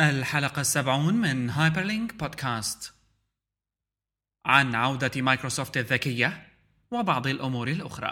الحلقة السبعون من هايبرلينك بودكاست عن عودة مايكروسوفت الذكية وبعض الأمور الأخرى.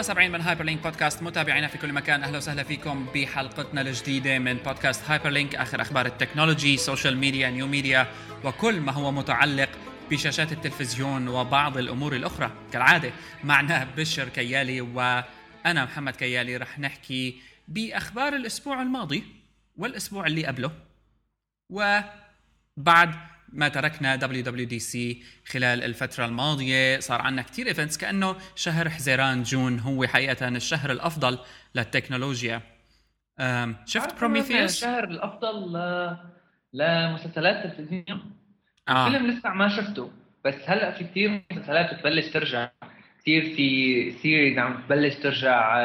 الحلقة 70 من هايبر لينك بودكاست. متابعينا في كل مكان. أهلا وسهلا فيكم بحلقتنا الجديدة من بودكاست هايبر لينك آخر أخبار ال technology social media new media وكل ما هو متعلق بشاشات التلفزيون وبعض الأمور الأخرى. كالعادة معنا بشر كيالي وأنا محمد كيالي. رح نحكي بأخبار الأسبوع الماضي والأسبوع اللي قبله. وبعد ما تركنا WWDC خلال الفترة الماضية. صار عندنا كتير events كأنه شهر حزيران June هو حقيقة الشهر الأفضل للتكنولوجيا. شفت Prometheus؟ الشهر الأفضل ل... لمسلسلات التلفزيون. آه. الفيلم لسه ما شفته بس هلأ في كثير مسلسلات بتبلش ترجع. كثير في series عم تبلش ترجع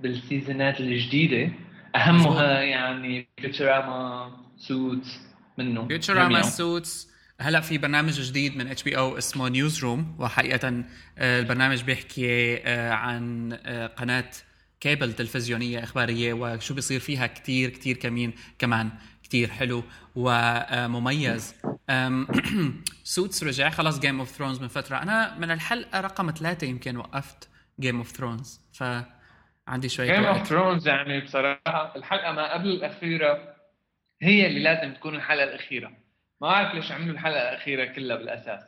بالسيزونات الجديدة. أهمها يعني Futurama Suits منه. Futurama. Suits هلا في برنامج جديد من HBO اسمه Newsroom وحقيقة آه، البرنامج بيحكي آه، عن آه، قناة كيبل تلفزيونية إخبارية وشو بيصير فيها كتير كتير كمين كمان كتير حلو ومميز. Suits رجع خلص Game of Thrones من فترة. أنا من الحلقة رقم ثلاثة يمكن وقفت Game of Thrones فعندي شوية Game of Thrones يعني بصراحة الحلقة ما قبل الأخيرة هي اللي لازم تكون الحلقة الأخيرة. ما أعرف ليش عملوا الحلقة الأخيرة كلها بالأساس.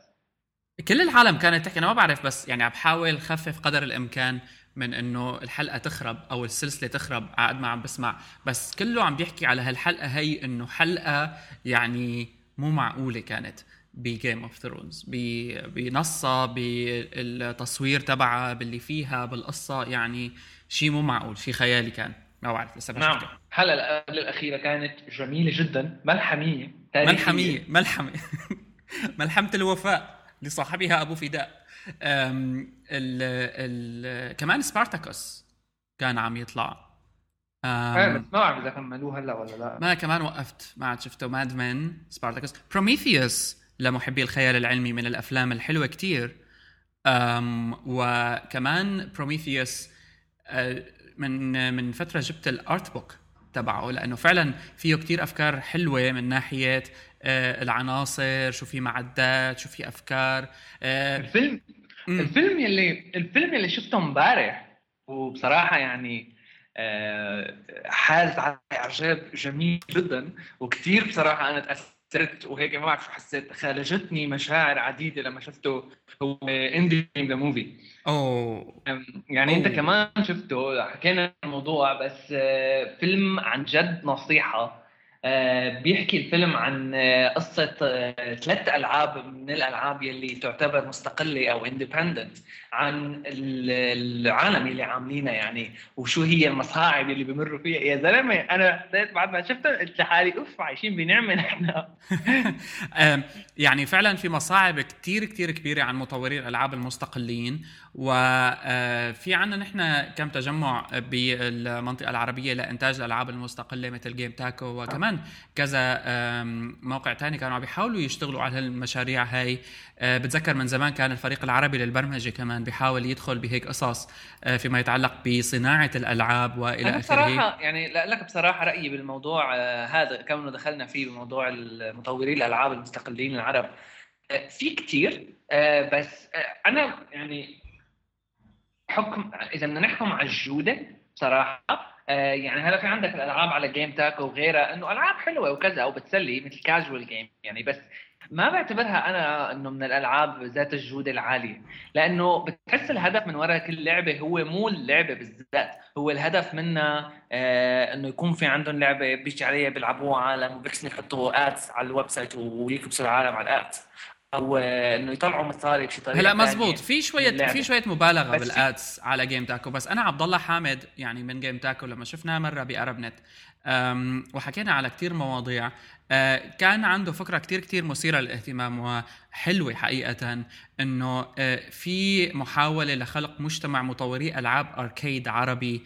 كل العالم كانت تحكي أنا ما بعرف بس يعني عم بحاول خفف قدر الإمكان من إنه الحلقة تخرب أو السلسلة تخرب. قد ما عم بسمع. بس كله عم بيحكي على هالحلقة هي إنه حلقة يعني مو معقولة كانت ب Game of Thrones بنصها بالتصوير تبعها باللي فيها بالقصة يعني شيء مو معقول شيء خيالي كان. ما بعرف لسه نعم. الحلقة قبل الأخيرة كانت جميلة جدا ملحمية تاريخية. ملحمية ملحمة ملحمة الوفاء لصاحبها أبو فداء. ال ال كمان Spartacus كان عم يطلع. بس ما بعرف إذا كملوه هلا ولا لا. ما كمان وقفت ما عاد شفته. Mad Men Spartacus. Prometheus لمحبي الخيال العلمي من الأفلام الحلوة كتير. وكمان Prometheus من من فترة جبت ال art book تبعه لأنه فعلا فيه كتير أفكار حلوة من ناحية آه، العناصر شو في معدات شو في أفكار آه، الفيلم مم. الفيلم يلي الفيلم يلي شفته امبارح وبصراحة يعني آه، حاز على إعجاب جميل جدا وكثير بصراحة أنا تأثرت وهيك ما بعرف شو حسيت خالجتني مشاعر عديدة لما شفته هو Indie the Movie أوه. يعني أنت أوه. كمان شفته حكينا الموضوع بس آه، فيلم عن جد نصيحة. آه، بيحكي الفيلم عن آه، قصة ثلاث ألعاب من الألعاب يلي تعتبر مستقلة أو independent عن ال- العالم اللي عاملينها يعني وشو هي المصاعب اللي بمروا فيها. يا أنا حسيت بعد ما شفته قلت لحالي أوف عايشين بنعمة نحن. يعني فعلا في مصاعب كتير كتير كبيرة عن مطوري الألعاب المستقلين. وفي عنا نحن كم تجمع بالمنطقة العربية لإنتاج الألعاب المستقلة مثل جيم تاكو وكمان كذا موقع تاني كانوا عم بيحاولوا يشتغلوا على هالمشاريع هاي. آه، بتذكر من زمان كان الفريق العربي للبرمجة كمان بيحاول يدخل بهيك قصص آه، فيما يتعلق بصناعة الألعاب وإلى أنا آخره. بصراحة يعني لك بصراحة رأيي بالموضوع آه، هذا كونه دخلنا فيه بموضوع المطورين الألعاب المستقلين العرب آه، في كتير آه، بس أنا يعني حكم إذا بدنا نحكم على الجودة بصراحة يعني هلا في عندك الألعاب على Game Tako وغيرها إنه ألعاب حلوة وكذا وبتسلي مثل casual game يعني بس ما بعتبرها أنا إنه من الألعاب ذات الجوده العالية لأنه بتحس الهدف من وراء كل لعبه هو مو اللعبة بالذات هو الهدف منها آه إنه يكون في عندهم لعبة بيجي عليها بيلعبوها عالم وبيحسنوا يحطوا ads على ال website ويكبسوا العالم على ال ads أو إنه يطلعوا مصاري بشي طريقة هلا مزبوط. في شوية في شوية مبالغة بال ads على Game Tako بس أنا عبد الله حامد يعني من Game Tako لما شفناه مرة ب ArabNet وحكينا على كتير مواضيع أه، كان عنده فكرة كتير كتير مثيرة للاهتمام وحلوة حقيقة إنه أه، في محاولة لخلق مجتمع مطوري ألعاب arcade عربي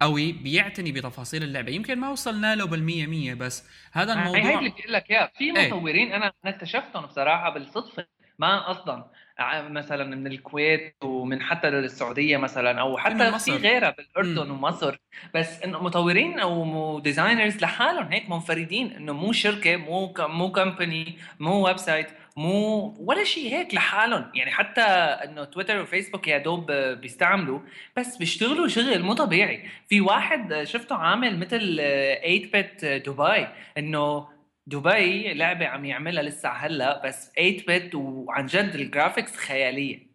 قوي بيعتني بتفاصيل اللعبة. يمكن ما وصلنا له بالمية مية بس هذا الموضوع هي اللي بقول لك إياه. في إيه. مطورين أنا أنا اكتشفتهم بصراحة بالصدفة ما قصدا مثلا من الكويت ومن حتى السعودية مثلا أو حتى في غيرها بالاردن ومصر. بس انه مطورين أو designers لحالهم هيك منفردين إنه مو شركة مو مو company مو website مو ولا شيء هيك لحالهم. يعني حتى إنه تويتر وفيسبوك يا دوب بيستعملوا بس بيشتغلوا شغل مو طبيعي. في واحد شفته عامل مثل 8 بت دبي إنه دبي لعبة عم يعملها لسه هلأ بس 8 bit وعن جد ال graphics خيالية.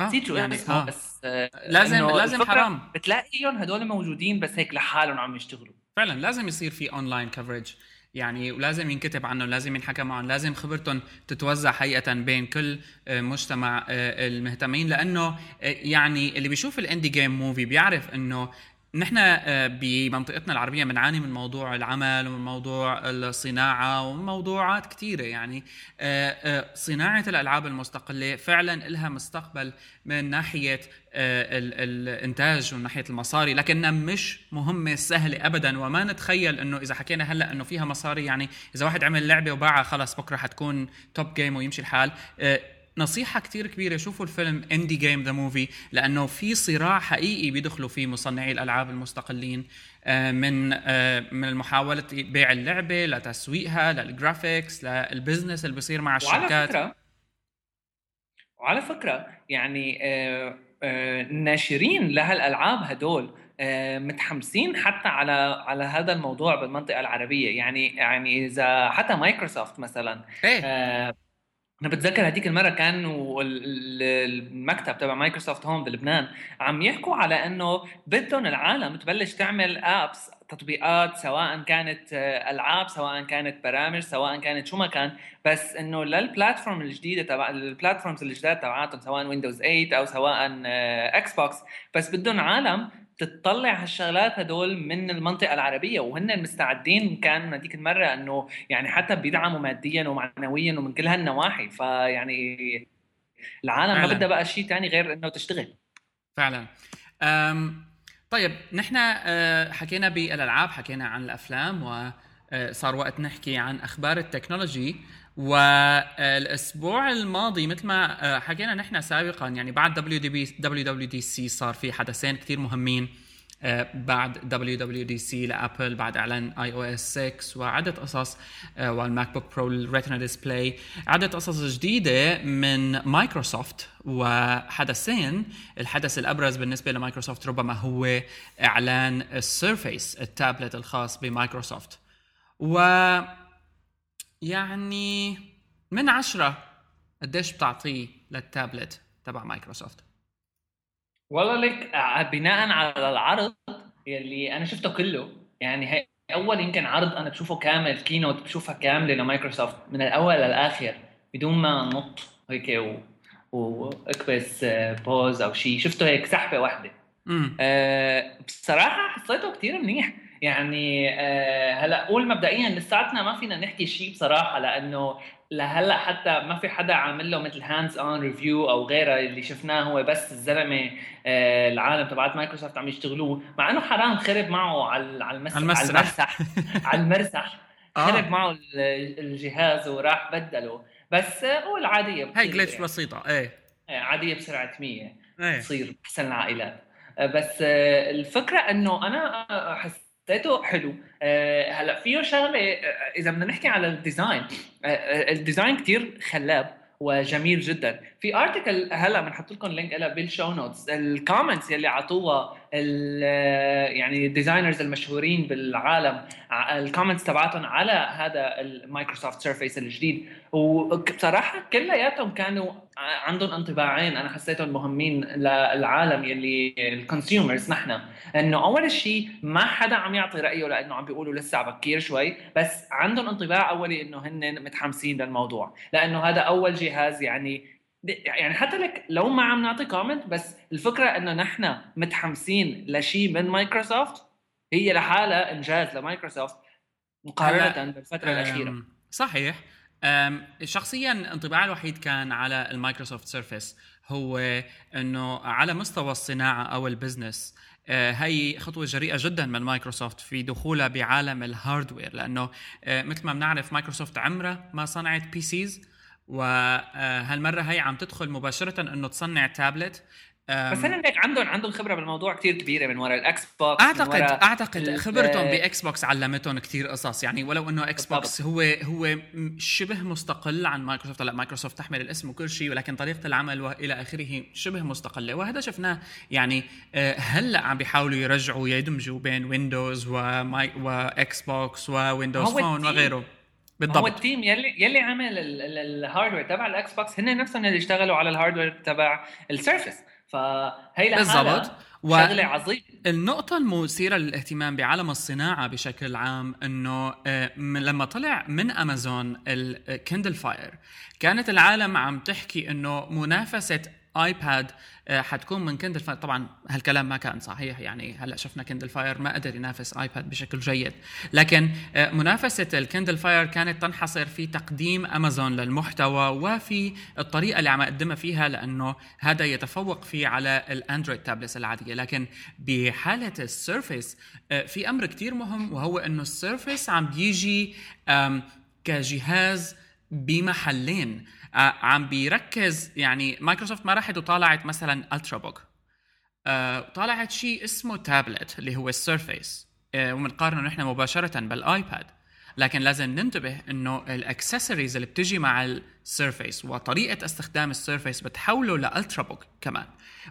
آه نسيت شو يعني اسمه آه. بس آه لازم لازم حرام. بتلاقيهم هدول موجودين بس هيك لحالهم عم يشتغلوا. فعلا لازم يصير في online coverage يعني ولازم ينكتب عنهم لازم ينحكى معهم لازم خبرتهم تتوزع حقيقة بين كل آه، مجتمع آه، المهتمين لأنه آه، يعني اللي بيشوف ال Indie Game Movie بيعرف أنه نحن آه، بمنطقتنا العربية بنعاني من موضوع العمل ومن موضوع الصناعة ومن موضوعات كثيره يعني. آه، آه، صناعة الألعاب المستقلة فعلا لها مستقبل من ناحية الإنتاج ومن ناحية المصاري لكنها مش مهمة سهلة ابدا. وما نتخيل إنه إذا حكينا هلأ إنه فيها مصاري يعني إذا واحد عمل لعبة وباعها خلص بكرة حتكون top game ويمشي الحال. نصيحة كتير كبيرة. شوفوا الفيلم Indie Game The Movie لأنه في صراع حقيقي بيدخلوا فيه مصنعي الألعاب المستقلين آه، من آه، من محاولة بيع اللعبة لتسويقها للجرافيكس لل business اللي بيصير مع الشركات. وعلى فكرة وعلى فكرة يعني الناشرين آه، لهالألعاب هدول متحمسين حتى على على هذا الموضوع بالمنطقة العربية. يعني يعني إذا حتى مايكروسوفت مثلا إيه؟ أنا بتذكر هذيك المرة كان المكتب تبع مايكروسوفت هون بلبنان عم يحكوا على إنه بدهم العالم تبلش تعمل apps تطبيقات سواء كانت ألعاب سواء كانت برامج سواء كانت شو ما كان. بس إنه لل platform الجديدة تبع ال platforms الجداد تبعاتهم سواء ويندوز 8 أو سواء إكس بوكس بس بدهم عالم تطلع هالشغلات هدول من المنطقة العربية وهن مستعدين كان هذيك المرة إنه يعني حتى بيدعموا ماديا ومعنويا ومن كل هالنواحي. فيعني العالم فعلا. ما بدها بقى شيء ثاني غير إنه تشتغل. فعلا. أم طيب نحن أه، حكينا بالألعاب حكينا عن الأفلام وصار وقت نحكي عن أخبار ال technology. والأسبوع الماضي مثل ما آه، حكينا نحن سابقا يعني بعد دبليو دي بي دبليو دبليو دي سي صار في حدثين كثير مهمين آه، بعد دبليو دبليو دي سي لأبل بعد إعلان اي أو اس 6 وعدة قصص والماك بوك برو ال retina display عدة قصص جديدة من مايكروسوفت وحدثين الحدث الأبرز بالنسبة لمايكروسوفت ربما هو إعلان السيرفيس التابلت الخاص بمايكروسوفت. و يعني من عشرة قديش بتعطيه للتابلت تبع مايكروسوفت؟ والله لك بناء على العرض يلي أنا شفته كله يعني هي أول يمكن عرض أنا بشوفه كامل keynote بشوفها كاملة لمايكروسوفت من الأول للآخر بدون ما نط هيك و... وأكبس pause أو شيء شفته هيك سحبة واحدة. أه بصراحة حسيته كثير منيح. يعني آه هلأ قول مبدئيا لساتنا ما فينا نحكي شيء بصراحة لأنه لهلأ حتى ما في حدا عامل له مثل hands on review أو غيره اللي شفناه هو بس الزلمة آه العالم تبعت مايكروسوفت عم يشتغلوه مع إنه حرام خرب معه على على المسرح على المسرح. على المرسح. آه. خرب معه الجهاز وراح بدله. بس قول عادية هي glitch يعني. بسيطة إيه. عادية بسرعة 100 إيه. تصير احسن العائلات. بس الفكرة إنه أنا حس حسيته حلو. أه هلا فيه شغلة آه، إذا بدنا نحكي على ال design أه ال design كتير خلاب وجميل جدا. في article هلا بنحط لكم link لها بال show notes ال comments يلي عطوها يعني ال designers المشهورين بالعالم ال comments تبعتهم على هذا المايكروسوفت سيرفيس الجديد. وبصراحة كلياتهم كانوا عندهم انطباعين أنا حسيتهم مهمين للعالم يلي ال consumers نحن. إنه أول شيء ما حدا عم يعطي رأيه لأنه عم بيقولوا لسه بكير شوي بس عندهم انطباع أولي إنه هن متحمسين للموضوع. لأنه هذا أول جهاز يعني يعني حتى لك لو ما عم نعطي comment بس الفكرة إنه نحن متحمسين لشيء من مايكروسوفت هي لحالها إنجاز لمايكروسوفت مقارنة بالفترة الأخيرة. صحيح. شخصيا انطباعي الوحيد كان على المايكروسوفت سيرفيس هو إنه على مستوى الصناعة أو ال business آه، هي خطوة جريئة جدا من مايكروسوفت في دخولها بعالم ال hardware لأنه آه، مثل ما بنعرف مايكروسوفت عمرها ما صنعت PCs وهالمرة هي عم تدخل مباشرة إنه تصنع تابلت. بس أنا هيك عندهم عندهم خبرة بالموضوع كثير كبيرة من وراء الإكس بوكس أعتقد أعتقد خبرتهم بإكس بوكس علمتهم كثير قصص. يعني ولو إنه إكس بوكس هو هو شبه مستقل عن مايكروسوفت. هلا مايكروسوفت تحمل الاسم وكل شيء ولكن طريقة العمل وإلى آخره شبه مستقلة. وهذا شفناه يعني آه، هلأ عم بيحاولوا يرجعوا يدمجوا بين ويندوز وماي وإكس بوكس وويندوز فون وغيره. بالضبط هو ال team يلي يلي عمل ال hardware تبع الاكس بوكس هن نفسهم اللي اشتغلوا على ال hardware تبع السيرفس فهي بالضبط. شغلة عظيمة. النقطة المثيرة للاهتمام بعالم الصناعة بشكل عام إنه آه، لما طلع من امازون الكندل فاير كانت العالم عم تحكي إنه منافسة آيباد آه، حتكون من كندل فاير طبعا هالكلام ما كان صحيح يعني هلأ شفنا كندل فاير ما قدر ينافس آيباد بشكل جيد. لكن آه، منافسة الكندل فاير كانت تنحصر في تقديم امازون للمحتوى وفي الطريقة اللي عم أقدمها فيها لأنه هذا يتفوق فيه على الاندرويد tablets العادية. لكن بحالة السيرفيس آه، في أمر كتير مهم وهو إنه السيرفيس عم بيجي كجهاز بمحلين. عم بيركز يعني مايكروسوفت ما راحت وطالعت مثلا ultrabook آه، طالعت شيء اسمه تابلت اللي هو السيرفيس. آه، وبنقارنه نحن مباشرة بالآيباد. لكن لازم ننتبه إنه الأكسسوارز اللي بتجي مع السيرفيس وطريقة استخدام السيرفيس بتحوله ل ultrabook كمان.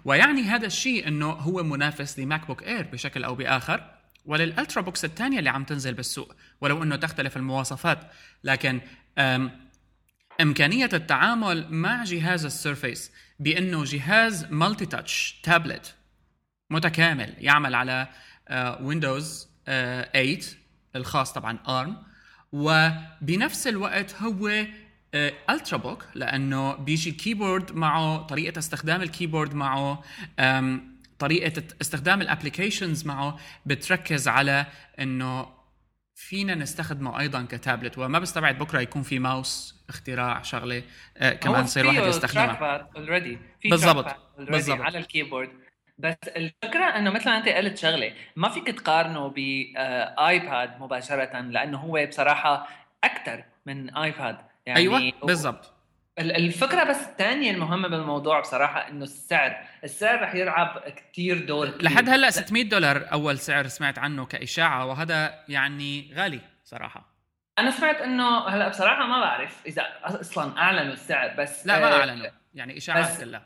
ويعني هذا الشيء إنه هو منافس لماك بوك إير بشكل أو بآخر. ولل ultrabooks الثانية اللي عم تنزل بالسوق ولو إنه تختلف المواصفات. لكن إمكانية التعامل مع جهاز السيرفيس بأنه جهاز multi-touch tablet متكامل يعمل على Windows آه، 8 آه، الخاص طبعا ARM وبنفس الوقت هو ultrabook لأنه بيجي keyboard معه طريقة استخدام ال keyboard معه طريقة استخدام ال applications معه بتركز على إنه فينا نستخدمه أيضا كتابلت وما بستبعد بكرة يكون في ماوس اختراع شغلة آه كمان يصير واحد يستخدمها. Already بالضبط بالضبط. على ال keyboard بس الفكرة إنه مثل ما أنت قلت شغلة ما فيك تقارنه ب iPad آه، مباشرة لأنه هو بصراحة أكثر من iPad يعني أيوه بالضبط. الفكرة بس الثانية المهمة بالموضوع بصراحة إنه السعر. السعر رح يلعب كثير دور كتير. لحد هلأ 600 دولار أول سعر سمعت عنه كإشاعة وهذا يعني غالي صراحة. أنا سمعت إنه هلا بصراحة ما بعرف إذا أصلا أعلنوا السعر بس لا ما آه، أعلنوا. يعني إشاعات كلها.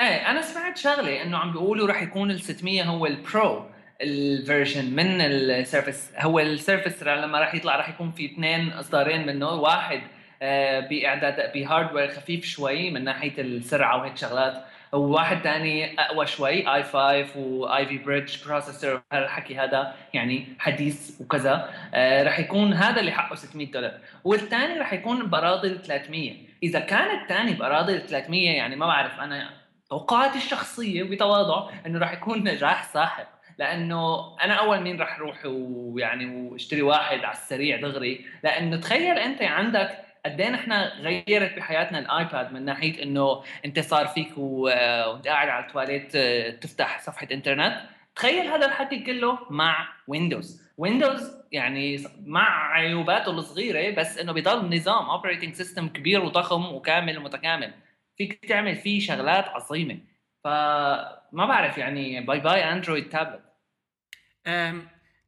إيه أنا سمعت شغلة إنه عم بيقولوا رح يكون ال 600 هو ال Pro ال version من ال Surface هو ال Surface لما راح يطلع راح يكون في اثنين إصدارين منه. واحد آه، بإعداد ب hardware خفيف شوي من ناحية السرعة وهيك شغلات. وواحد ثاني أقوى شوي i5 Ivy Bridge processor هالحكي هذا يعني حديث وكذا. آه رح يكون هذا اللي حقه 600 دولار. والثاني رح يكون براضي 300 إذا كان الثاني براضي 300 يعني ما بعرف أنا توقعاتي الشخصية بتواضع إنه رح يكون نجاح ساحق لأنه أنا أول مين رح أروح ويعني واشتري واحد على السريع دغري. لأنه تخيل أنت عندك قد إيه نحن غيرت بحياتنا ال iPad من ناحية إنه أنت صار فيك وأنت قاعد على التواليت آه، تفتح صفحة إنترنت. تخيل هذا الحكي كله مع Windows Windows يعني مع عيوباته الصغيرة بس إنه بضل نظام operating system كبير وضخم وكامل ومتكامل. فيك تعمل فيه شغلات عظيمة. فما بعرف يعني bye bye Android tablet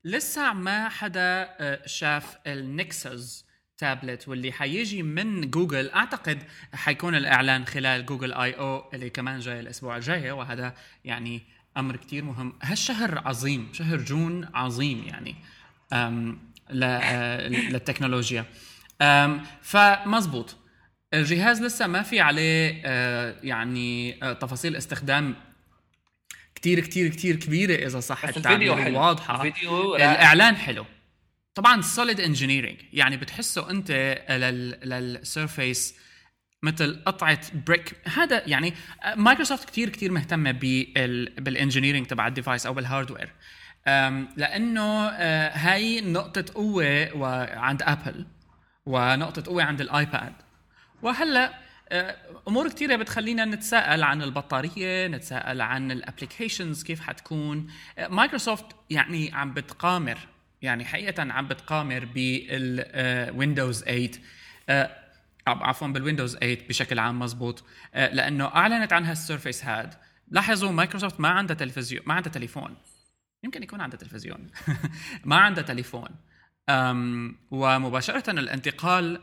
لسه ما حدا آه، شاف ال Nexus tablet واللي حيجي من جوجل. أعتقد حيكون الإعلان خلال Google I/O اللي كمان جاي الأسبوع الجاي وهذا يعني أمر كتير مهم. هالشهر عظيم شهر June عظيم يعني للتكنولوجيا. فمزبوط. الجهاز لسه ما في عليه آه، يعني آه، تفاصيل استخدام كتير كتير كتير كبيرة إذا صح الفيديو حلو. واضحة. الفيديو الإعلان حلو. طبعا solid engineering يعني بتحسه أنت لل Surface مثل قطعة brick هذا يعني مايكروسوفت كتير كتير مهتمة بال engineering تبع ال device أو بال hardware لأنه آه، هاي نقطة قوة عند أبل ونقطة قوة عند ال iPad. وهلأ آه، أمور كثيره بتخلينا نتساءل عن البطارية نتساءل عن ال applications كيف حتكون. آه، مايكروسوفت يعني عم بتقامر يعني حقيقة عم بتقامر بال Windows 8 عفوا بال Windows 8 بشكل عام مزبوط لأنه أعلنت عنها ال Surface هاد. لاحظوا مايكروسوفت ما عندها تلفزيون ما عندها تليفون. يمكن يكون عندها تلفزيون. ما عندها تليفون. ومباشرة الانتقال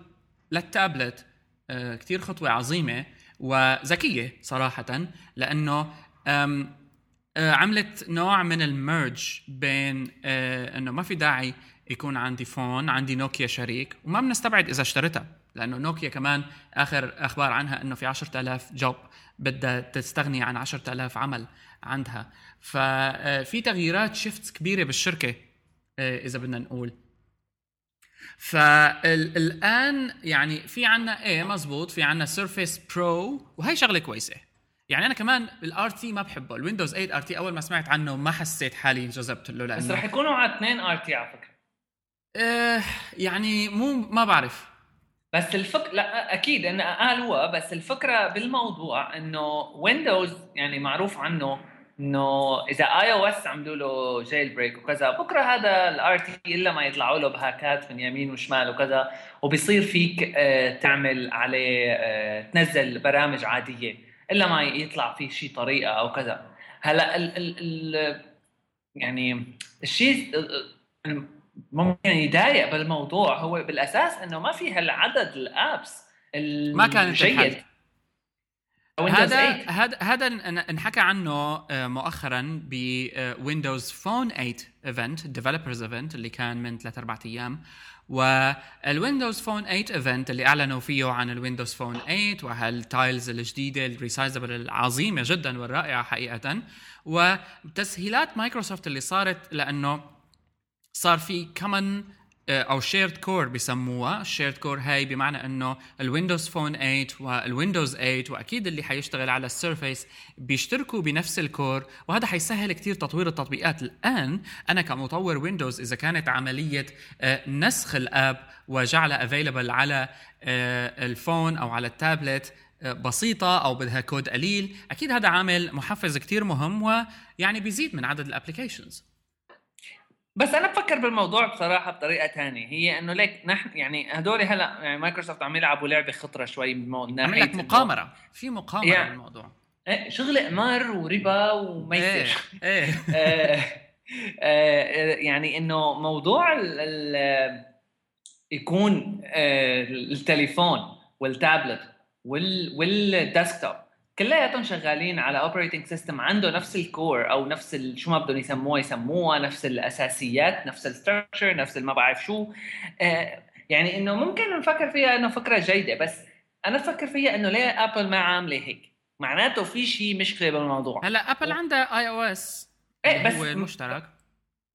للتابلت آه، كثير خطوة عظيمة وذكية صراحة لأنه آه، عملت نوع من ال merge بين آه، إنه ما في داعي يكون عندي phone عندي نوكيا شريك وما بنستبعد إذا اشتريتها لأنه نوكيا كمان آخر أخبار عنها إنه في 10000 job بدها تستغني عن 10000 عمل عندها. ففي تغييرات shifts كبيرة بالشركة إذا بدنا نقول. فالان يعني في عنا إيه مزبوط في عنا Surface Pro وهي شغلة كويسة. يعني أنا كمان ال RT ما بحبه. ال Windows 8 RT أول ما سمعت عنه ما حسيت حالي انجذبت له لأنه بس رح يكونوا على اثنين RT على فكرة. إيه يعني مو ما بعرف. بس الفكرة لا أكيد انه قال هو بس الفكرة بالموضوع إنه Windows يعني معروف عنه إنه إذا iOS عملوا له jailbreak وكذا بكرة هذا ال RT إلا ما يطلعوا له ب hackات من يمين وشمال وكذا وبصير فيك آه، تعمل عليه آه، تنزل برامج عادية. إلا ما يطلع فيه شيء طريقة أو كذا. هلا ال ال ال يعني الشيء ممكن يضايق بالموضوع هو بالأساس إنه ما في هالعدد ال apps ما كانت جيد هذا هذا هذا انحكى عنه آه، مؤخرا ب Windows Phone 8 event developers event اللي كان من ثلاث أربع أيام. وال Windows Phone 8 event اللي أعلنوا فيه عن ال Windows Phone 8 وهال tiles الجديدة ال resizable العظيمة جدا والرائعة حقيقه وتسهيلات مايكروسوفت اللي صارت لأنه صار في كمان أو shared core بسموها. ال shared core هاي بمعنى إنه ال Windows Phone 8 وال Windows 8 وأكيد اللي حيشتغل على ال Surface بيشتركوا بنفس ال core وهذا حيسهل كثير تطوير التطبيقات. الآن أنا كمطور Windows إذا كانت عملية آه، نسخ ال app وجعلها available على آه، ال phone أو على التابلت بسيطة أو بدها كود قليل أكيد هذا عامل محفز كتير مهم ويعني بيزيد من عدد ال applications بس أنا بفكر بالموضوع بصراحة بطريقة ثانية هي إنه ليك نحن يعني هدول هلأ يعني مايكروسوفت عم يلعبوا لعبة خطرة شوي من ناحيه لك مقامرة. في مقامرة يعني بالموضوع. إيه شغل قمار وربا وميتة إيه, إيه. آه، آه، يعني إنه موضوع ال ال يكون آه، التليفون وال tablet وال desktop كلياتهم شغالين على operating system عنده نفس ال core أو نفس شو ما بدهم يسموها يسموها نفس الأساسيات نفس ال structure نفس ما بعرف شو. آه يعني إنه ممكن نفكر فيها إنه فكرة جيدة بس أنا بفكر فيها إنه ليه Apple ما عاملة هيك؟ معناته في شيء مشكلة بالموضوع. هلأ Apple عندها iOS إيه بس هو مشترك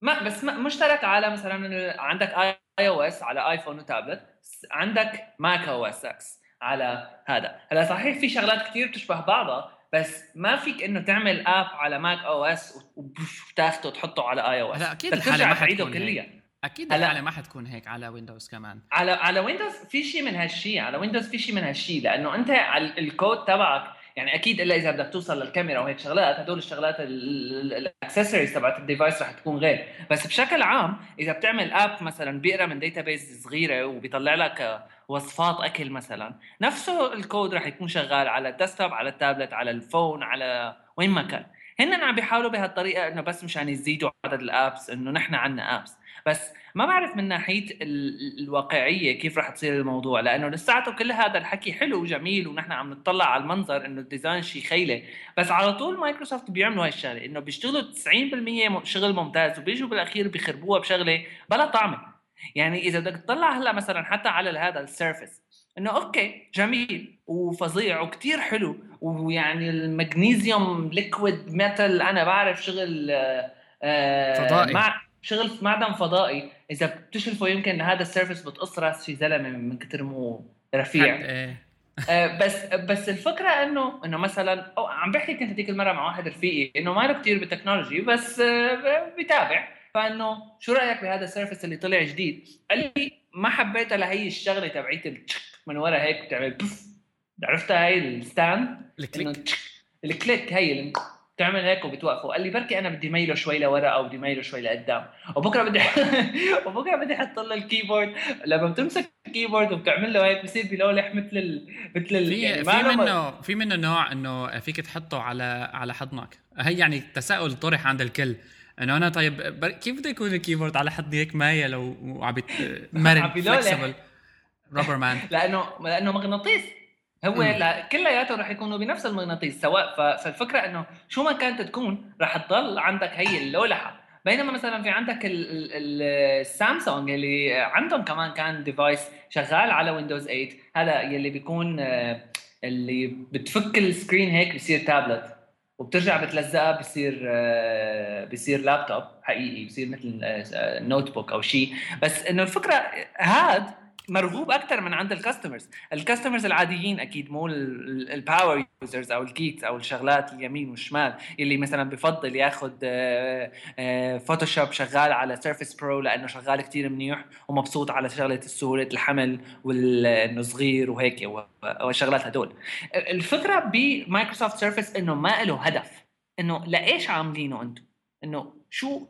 ما بس ما مشترك على مثلا عندك iOS على iPhone و tablet عندك Mac OS X على هذا. هلا صحيح في شغلات كثير بتشبه بعضها بس ما فيك إنه تعمل app على Mac OS وتاخده وتحطه على iOS لا أكيد الحالة ما حتكون كليا. أكيد الحالة ما حتكون هيك على Windows كمان. على على Windows في شيء من هالشيء على Windows في شيء من هالشيء لأنه أنت على الكود تبعك يعني أكيد إلا إذا بدك توصل للكاميرا وهيك شغلات هدول الشغلات الاكسسوارز تبعت ال device رح تكون غير. بس بشكل عام إذا بتعمل app مثلا بيقرأ من data صغيرة وبيطلع لك وصفات أكل مثلا. نفسه الكود رح يكون شغال على ال desktop على التابلت على ال phone على وين ما كان. هن عم بيحاولوا بهالطريقة إنه بس مشان يزيدوا عدد ال apps إنه نحن عنا apps. بس ما بعرف من ناحية الواقعية كيف راح تصير الموضوع لأنه لساته كل هذا الحكي حلو وجميل ونحن عم نطلع على المنظر إنه ال design شيء خيالي. بس على طول مايكروسوفت بيعملوا هاي الشغلة إنه بيشتغلوا 90% شغل ممتاز وبيجوا بالأخير بيخربوها بشغلة بلا طعمة. يعني إذا بدك تطلع هلأ مثلا حتى على هذا ال Surface إنه okay جميل وفظيع وكتير حلو ويعني ال magnesium liquid metal أنا بعرف شغل آه فضائي. مع شغل معدن فضائي. إذا بتشرفوا يمكن هذا ال Surface بتقص رأس شي زلمة من كتر مو رفيع. إيه. آه بس بس الفكرة إنه إنه مثلا أو عم بحكي كنت هذيك المرة مع واحد رفيقي إنه ما له كثير بال technology بس آه بتابع فانه شو رأيك بهذا ال Surface اللي طلع جديد؟ قال لي ما حبيتها لهي الشغلة تبعيت من ورا هيك بتعمل بف. عرفتها هاي ال stand ال click. الكليك هي اللي بتعمل هيك وبتوقفه. قال لي بركي أنا بدي ميله شوي لورا أو بدي ميله شوي لقدام. وبكرة بدي وبكرة بدي أحط له الكيبورد. لما بتمسك الكيبورد وبتعمل له هيك بصير بلولح مثل ال... مثل ال... في يعني في منه في منه نوع إنه فيك تحطه على على حضنك. هي يعني تساؤل طرح عند الكل. انه أنا طيب كيف بده يكون الكيبورد على حضني هيك مايل وعم مرن فلكسبل رابر مان لأنه لأنه مغناطيس. هو كلياته رح يكونوا بنفس المغناطيس سواء فالفكرة إنه شو ما كانت تكون رح تضل عندك هي اللولحة. بينما مثلا في عندك السامسونج اللي عندهم كمان كان device شغال على Windows 8 هذا يلي بيكون آه، اللي بتفك ال screen هيك بصير تابلت وبترجع بتلزقها بصير آه، بصير لابتوب حقيقي بصير مثل note آه، book أو شيء بس إنه الفكرة هاد مرغوب أكثر من عند ال customers ال customers العاديين أكيد مو ال power users أو ال geeks أو الشغلات اليمين والشمال اللي مثلا بفضل ياخذ Photoshop آه، شغال على Surface Pro لأنه شغال كتير منيح ومبسوط على شغلة سهوله الحمل وانه صغير وهيك والشغلات هدول. الفكرة ب Microsoft Surface إنه ما له هدف إنه لإيش عاملينه أنتم؟ إنه شو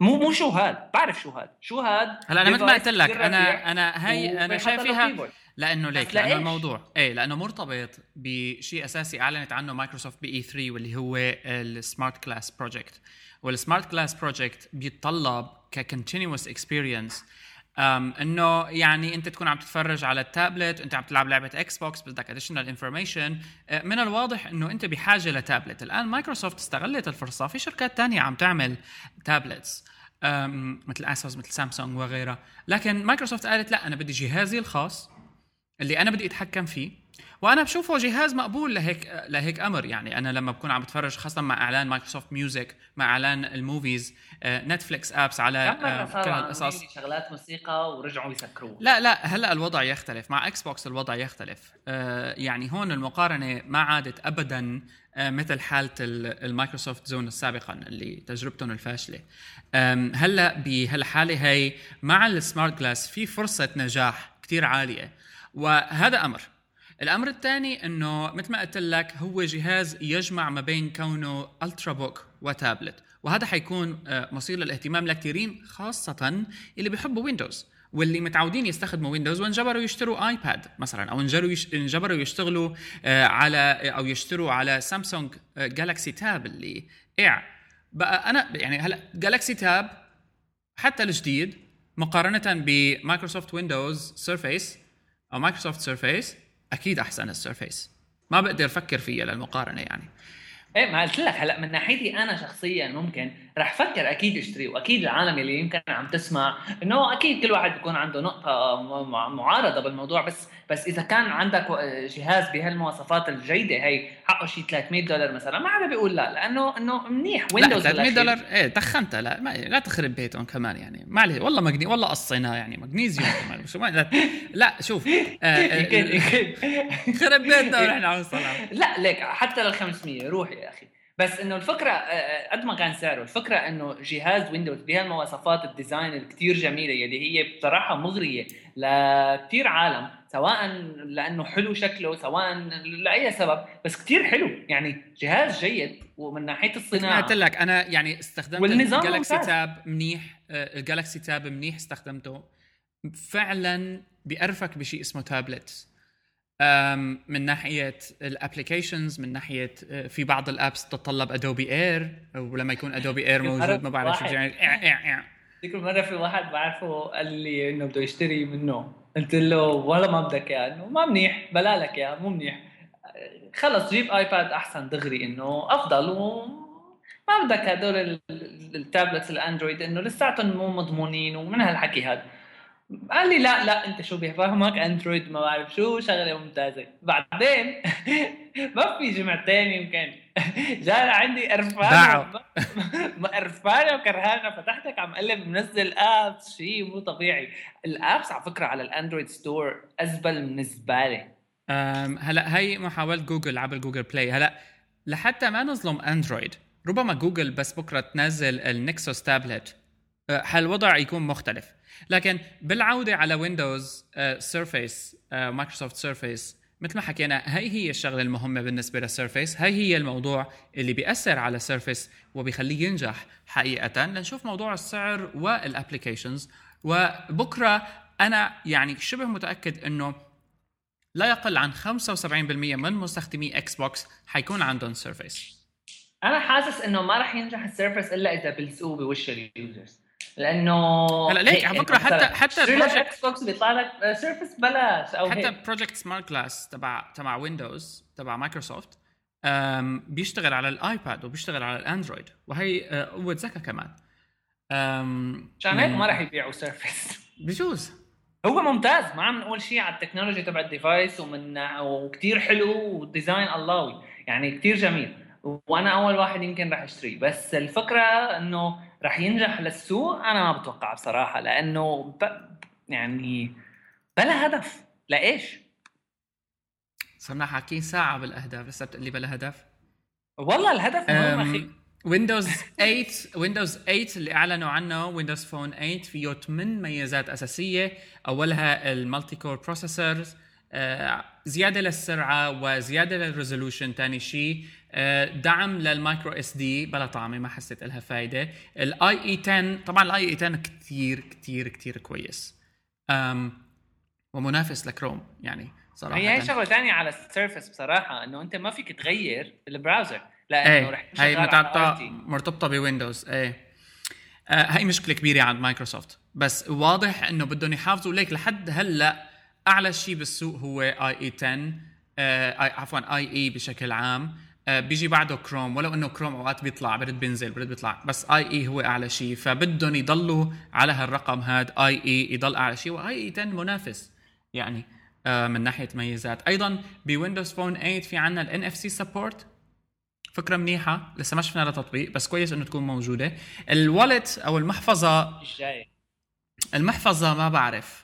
مو مو شو هاد بعرف شو هاد. شو هاد؟ هلا أنا مثل ما قلت لك أنا أنا هي أنا شايف فيها لأنه ليك لأنه الموضوع إيه لأنه مرتبط بشيء أساسي أعلنت عنه Microsoft ب E3 واللي هو ال SmartGlass project وال SmartGlass project بيتطلب ك continuous experience إنه يعني أنت تكون عم تتفرج على التابلت أنت عم تلعب لعبة Xbox بدك additional information من الواضح إنه أنت بحاجة لتابلت. الآن مايكروسوفت استغلت الفرصة. في شركات تانية عم تعمل tablets مثل Asus مثل سامسونج وغيرها. لكن مايكروسوفت قالت لا أنا بدي جهازي الخاص. اللي أنا بدي أتحكم فيه وأنا بشوفه جهاز مقبول لهيك لهيك أمر. يعني أنا لما بكون عم بتفرج خاصة مع إعلان Microsoft Music مع إعلان ال movies Netflix apps على آه، كل هالقصص. شغلات موسيقى ورجعوا يسكروه؟ لا لا هلأ الوضع يختلف. مع Xbox الوضع يختلف. آه، يعني هون المقارنة ما عادت ابدا آه، مثل حالة ال Microsoft Zune السابقا اللي تجربتهم الفاشلة. هلأ بهالحالة هي مع ال SmartGlass في فرصة نجاح كثير عالية. وهذا أمر. الأمر الثاني إنه مثل ما قلت لك هو جهاز يجمع ما بين كونه ultrabook و tablet وهذا حيكون آه، مثير للاهتمام لكثيرين خاصة اللي بيحبوا Windows واللي متعودين يستخدموا Windows وانجبروا يشتروا iPad مثلا أو انجبروا يشتغلوا آه، على أو يشتروا على Samsung Galaxy Tab اللي ايع بقى أنا يعني هلأ Galaxy Tab حتى الجديد مقارنة ب Microsoft Windows Surface أو Microsoft Surface أكيد أحسن ال Surface. ما بقدر أفكر فيها للمقارنة يعني. إيه ما قلت لك هلا من ناحيتي أنا شخصيا ممكن رح فكر أكيد اشتري وأكيد العالم اللي يمكن عم تسمع إنه أكيد كل واحد بيكون عنده نقطة معارضة بالموضوع بس بس إذا كان عندك جهاز بهالمواصفات الجيدة هي حقه شيء 300 دولار مثلا ما حدا بيقول لا لأنه إنه منيح ويندوز 300 دولار؟ إيه تخنتها لا ما لا تخرب بيتهم كمان يعني. ما عليه والله مجني والله قصيناه يعني مغنيزيوم كمان. شو لا, لا شوف آه, آه، خرب بيتنا ونحن عم لا ليك حتى لل 500 روح يا أخي. بس إنه الفكرة آه، آه، قد ما كان سعره الفكرة إنه جهاز ويندوز بهالمواصفات ال design الكتير جميلة يلي هي بصراحة مغرية لكثير عالم. سواء لأنه حلو شكله سواء لأي سبب بس كتير حلو. يعني جهاز جيد ومن ناحية الصناعة. قلت لك أنا يعني استخدمت ال Galaxy Tab منيح آه، ال Galaxy Tab منيح استخدمته. فعلا بيقرفك بشيء اسمه تابلت من ناحية ال applications من ناحية آه، في بعض ال apps تتطلب Adobe AIR ولما يكون Adobe AIR موجود ما بعرف شو يعني ذيك المره في واحد بعرفه قال لي إنه بده يشتري منه. قلت له والله ما بدك إياه. انه ما منيح بلا لك إياه مو منيح. خلص جيب آيباد أحسن دغري إنه أفضل و ما بدك هدول ال tablets الأندرويد إنه لساتهم مو مضمونين ومن هالحكي هذا قال لي لا لا انت شو بيفهمك؟ اندرويد ما بعرف شو شغلة ممتازة. بعدين ما في جمعتين يمكن. جاء عندي قرفانة. قرفانة وكرهانة. فتحتك عم قلب منزل apps شيء مو طبيعي. ال apps على فكرة على الأندرويد store أزبل من الزباله هلا هي محاولة جوجل عبر Google Play. هلا لحتى ما نظلم أندرويد ربما جوجل بس بكرة تنزل ال Nexus tablet هالوضع يكون مختلف. لكن بالعودة على ويندوز Surface مايكروسوفت Surface مثل ما حكينا هي هي الشغلة المهمة بالنسبة لل Surface هي هي الموضوع اللي بيأثر على ال Surface وبيخليه ينجح حقيقة. لنشوف موضوع السعر وال applications وبكرة أنا يعني شبه متأكد إنه لا يقل عن 75% من مستخدمي Xbox حيكون عندهم Surface أنا حاسس إنه ما راح ينجح ال Surface إلا إذا بلزقوه بوش ال users لأنه هلا ليك على فكرة حتى حتى project X Box بيطلع لك Surface ببلاش أو حتى project SmartGlass تبع تبع ويندوز تبع مايكروسوفت بيشتغل على الآيباد وبيشتغل على الأندرويد وهي آه، قوة ذكاء كمان. عشان هيك ما راح يبيعوا Surface بجوز. هو ممتاز ما عم نقول شيء على ال technology تبع ال device ومن وكثير حلو وال design اللهوي يعني كثير جميل. وأنا أول واحد يمكن راح أشتريه. بس الفكرة إنه راح ينجح للسوق أنا ما بتوقع بصراحة لأنه ب... يعني بلا هدف لايش؟ صرنا حاكين ساعة بالأهداف لسه بتقول لي بلا هدف؟ والله الهدف مهم أخي. ويندوز 8 ويندوز 8 اللي أعلنوا عنه Windows Phone 8 فيه 8 ميزات أساسية. أولها ال multi-core processors زيادة للسرعة وزيادة لل resolution ثاني شيء آه، دعم لل micro SD بلا طعمة ما حسيت لها فايدة. ال IE 10 طبعا ال IE 10 كثير كثير كثير كويس. ومنافس لكروم يعني صراحة. هي شغلة ثانية على ال Surface بصراحة إنه أنت ما فيك تغير ال browser لأنه إيه. رح هي متعطى مرتبطة بويندوز إيه. آه هي مشكلة كبيرة عند مايكروسوفت. بس واضح إنه بدهم يحافظوا ليك لحد هلأ أعلى شيء بالسوق هو IE 10 آه عفوا IE بشكل عام. آه بيجي بعده كروم ولو إنه كروم أوقات بيطلع برد بينزل برد بيطلع. بس IE هو أعلى شيء. فبدهم يضلوا على هالرقم هذا IE يضل أعلى شيء. و IE 10 منافس يعني آه من ناحية ميزات أيضا ب Windows Phone 8 في عندنا ال NFC support فكرة منيحة لسه ما شفنا لها تطبيق بس كويس إنه تكون موجودة. ال wallet أو المحفظه المحفظة ما بعرف.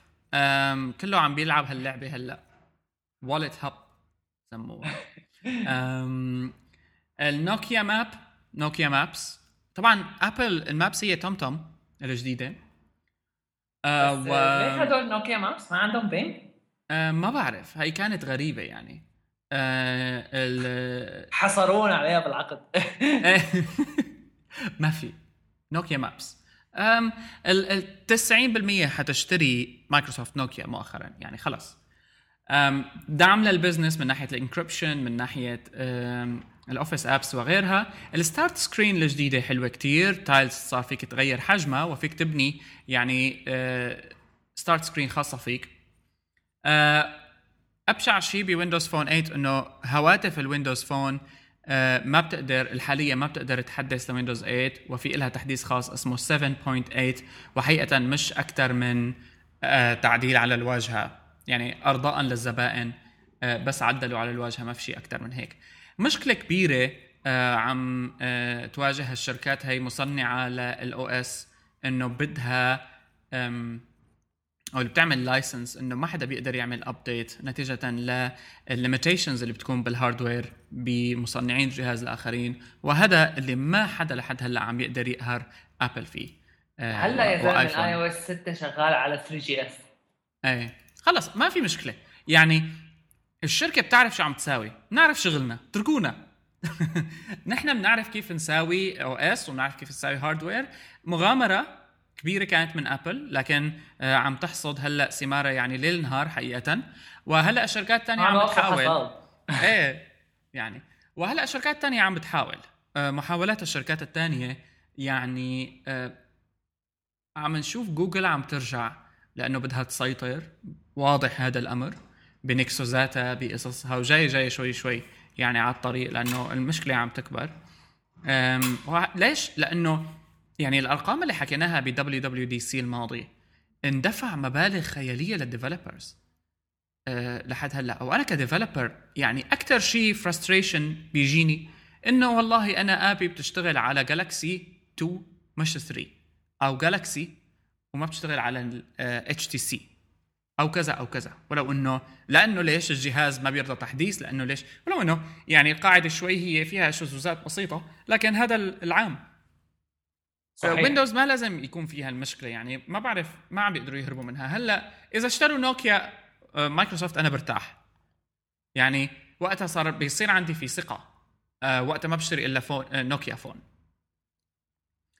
كله عم بيلعب هاللعبة هلأ. Wallet Hub سموها. ال Nokia Map Nokia Maps طبعا Apple ال maps هي TomTom الجديدة. آه و... ليه هدول Nokia Maps ما عندهم Bing؟ آه ما بعرف. هي كانت غريبة يعني. آه ال... حصرونا عليها بالعقد. ما في. Nokia Maps ال 90% حتشتري مايكروسوفت نوكيا مؤخرا. يعني خلص دعم لل business من ناحية ال encryption من ناحية ال Office apps وغيرها. ال start screen الجديدة حلوة كتير. tiles صار فيك تغير حجمها وفيك تبني يعني start screen خاصة فيك. أبشع شيء ب Windows Phone 8 إنه هواتف ال Windows Phone ما بتقدر الحالية ما بتقدر تحدث لويندوز 8 وفي لها تحديث خاص اسمه 7.8 وحقيقة مش أكثر من آه، تعديل على الواجهة. يعني ارضاء للزبائن آه، بس عدلوا على الواجهة ما في شيء أكثر من هيك. مشكلة كبيرة عم تواجه الشركات هي مصنعة لل OS إنه بدها أو اللي بتعمل license إنه ما حدا بيقدر يعمل update نتيجة لل limitations اللي بتكون بال hardware بمصنعين الجهاز الآخرين وهذا اللي ما حدا لحد هلأ عم يقدر يقهر ابل فيه. آه، هلأ يا زلمه الاي أو اس 6 شغال على 3GS إيه. خلص ما في مشكلة. يعني الشركة بتعرف شو عم تساوي. بنعرف شغلنا. اتركونا. نحن بنعرف كيف نساوي OS وبنعرف كيف نساوي hardware مغامرة كبيرة كانت من أبل لكن آه، عم تحصد هلأ ثمارها يعني ليل نهار حقيقه وهلأ الشركات الثانية عم بتحاول. إيه يعني. وهلأ الشركات الثانية عم بتحاول. آه، محاولات الشركات الثانية يعني آه، عم نشوف جوجل عم ترجع لأنه بدها تسيطر. واضح هذا الأمر. بنكسوزاتها بقصصها وجاي جاي شوي شوي يعني على الطريق لأنه المشكلة عم تكبر. ليش؟ لأنه يعني الأرقام اللي حكيناها ب WWDC الماضي اندفع مبالغ خيالية لل developers أه لحد هلأ. وأنا ك developer يعني أكثر شيء frustration بيجيني إنه والله أنا app ي بتشتغل على جالكسي 2 مش 3 أو جالكسي وما بتشتغل على اتش تي سي أو كذا أو كذا. ولو انه لأنه ليش الجهاز ما بيرضى تحديث؟ لأنه ليش؟ ولو إنه يعني القاعده شوي هي فيها شذوذات بسيطة لكن هذا العام. صحيح. ويندوز ما لازم يكون فيها المشكلة يعني ما بعرف ما عم بيقدروا يهربوا منها. هلأ إذا اشتروا نوكيا آه، مايكروسوفت أنا برتاح. يعني وقتها صار بيصير عندي في ثقة أه وقتها ما بشتري إلا phone آه، نوكيا phone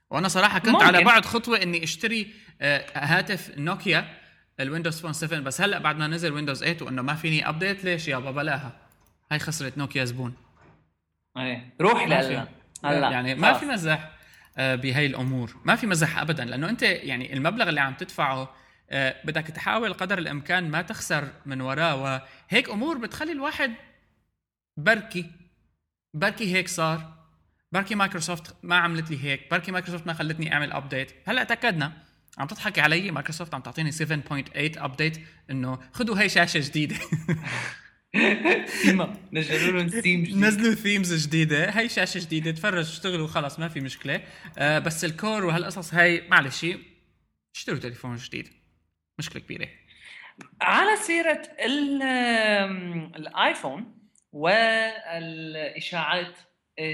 وأنا صراحة كنت ممكن. على بعد خطوة إني أشتري آه هاتف نوكيا الويندوز phone 7 بس هلأ بعد ما نزل ويندوز 8 وإنه ما فيني update ليش يابا بلاها؟ هاي خسرت نوكيا زبون. إيه. روح لهلا هلأ. يعني ما في مزح. آه، بهي الأمور. ما في مزح ابدا لأنه أنت يعني المبلغ اللي عم تدفعه آه، بدك تحاول قدر الإمكان ما تخسر من وراه وهيك أمور بتخلي الواحد بركي. بركي هيك صار. بركي مايكروسوفت ما عملت لي هيك. بركي مايكروسوفت ما خلتني أعمل update هلأ تاكدنا عم تضحكي علي مايكروسوفت عم تعطيني 7.8 update إنه خذوا هي شاشة جديدة. ثيما نزلوا لهم ثيم جديد نزلوا themes جديده هي شاشه جديده تفرج اشتغلوا خلص ما في مشكله آه بس ال core وهالقصص هاي معلش اشتروا تليفون جديد مشكله كبيره على سيره الايفون والاشاعات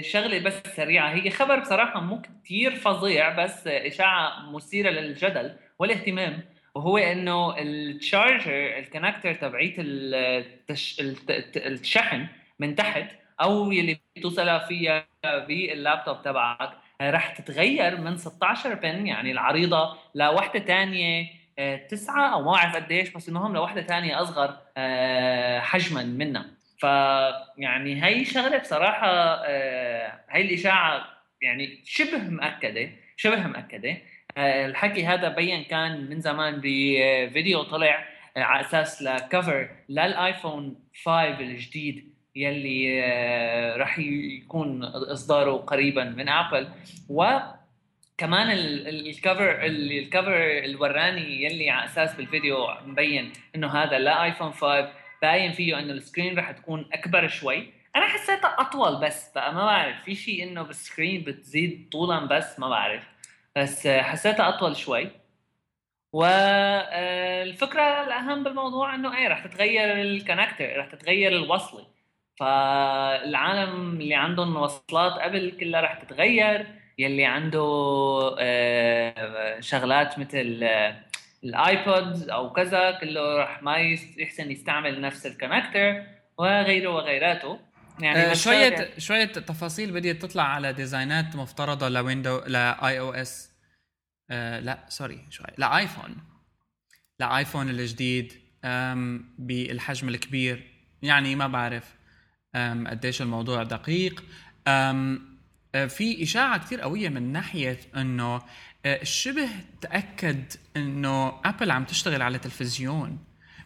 شغله بس سريعه هي خبر بصراحه مو كثير فظيع بس اشاعه مثيره للجدل والاهتمام وهو إنه ال charger ال connector تبعيت التش... الشحن من تحت أو يلي بتوصلها فيها باللابتوب تبعك رح تتغير من 16 pin يعني العريضة لوحدة ثانية آه، تسعة أو ما بعرف قديش بس المهم لوحدة ثانية أصغر آه، حجما منها. فيعني هي شغلة بصراحة آه، هي الإشاعة يعني شبه مأكدة شبه مأكدة. آه، الحكي هذا بين كان من زمان بفيديو طلع آه، على أساس لكفر للآيفون 5 الجديد يلي راح يكون إصداره قريبا من ابل و كمان ال cover ال cover الوراني يلي على أساس بالفيديو مبين إنه هذا لا ايفون 5 باين فيه إنه ال screen رح تكون أكبر شوي. أنا حسيتها أطول بس بقى ما بعرف في شيء إنه بال screen بتزيد طولا بس ما بعرف. بس حسيتها أطول شوي. والفكرة الأهم بالموضوع إنه إيه رح تتغير ال connector رح تتغير الوصلة. فالعالم اللي عندهم وصلات قبل كلها رح تتغير. يلي عنده آه، شغلات مثل الايبود أو كذا كله راح ما يحسن يستعمل نفس ال connector وغيره وغيراته. يعني آه شوية يعني. شوية تفاصيل بديت تطلع على design ات مفترضة لويندو ل iOS. آه لا sorry شوي لايفون لايفون الجديد بالحجم الكبير. يعني ما بعرف قديش الموضوع دقيق. آه، في إشاعة كثير قوية من ناحية إنه آه، شبه تأكد إنه أبل عم تشتغل على تلفزيون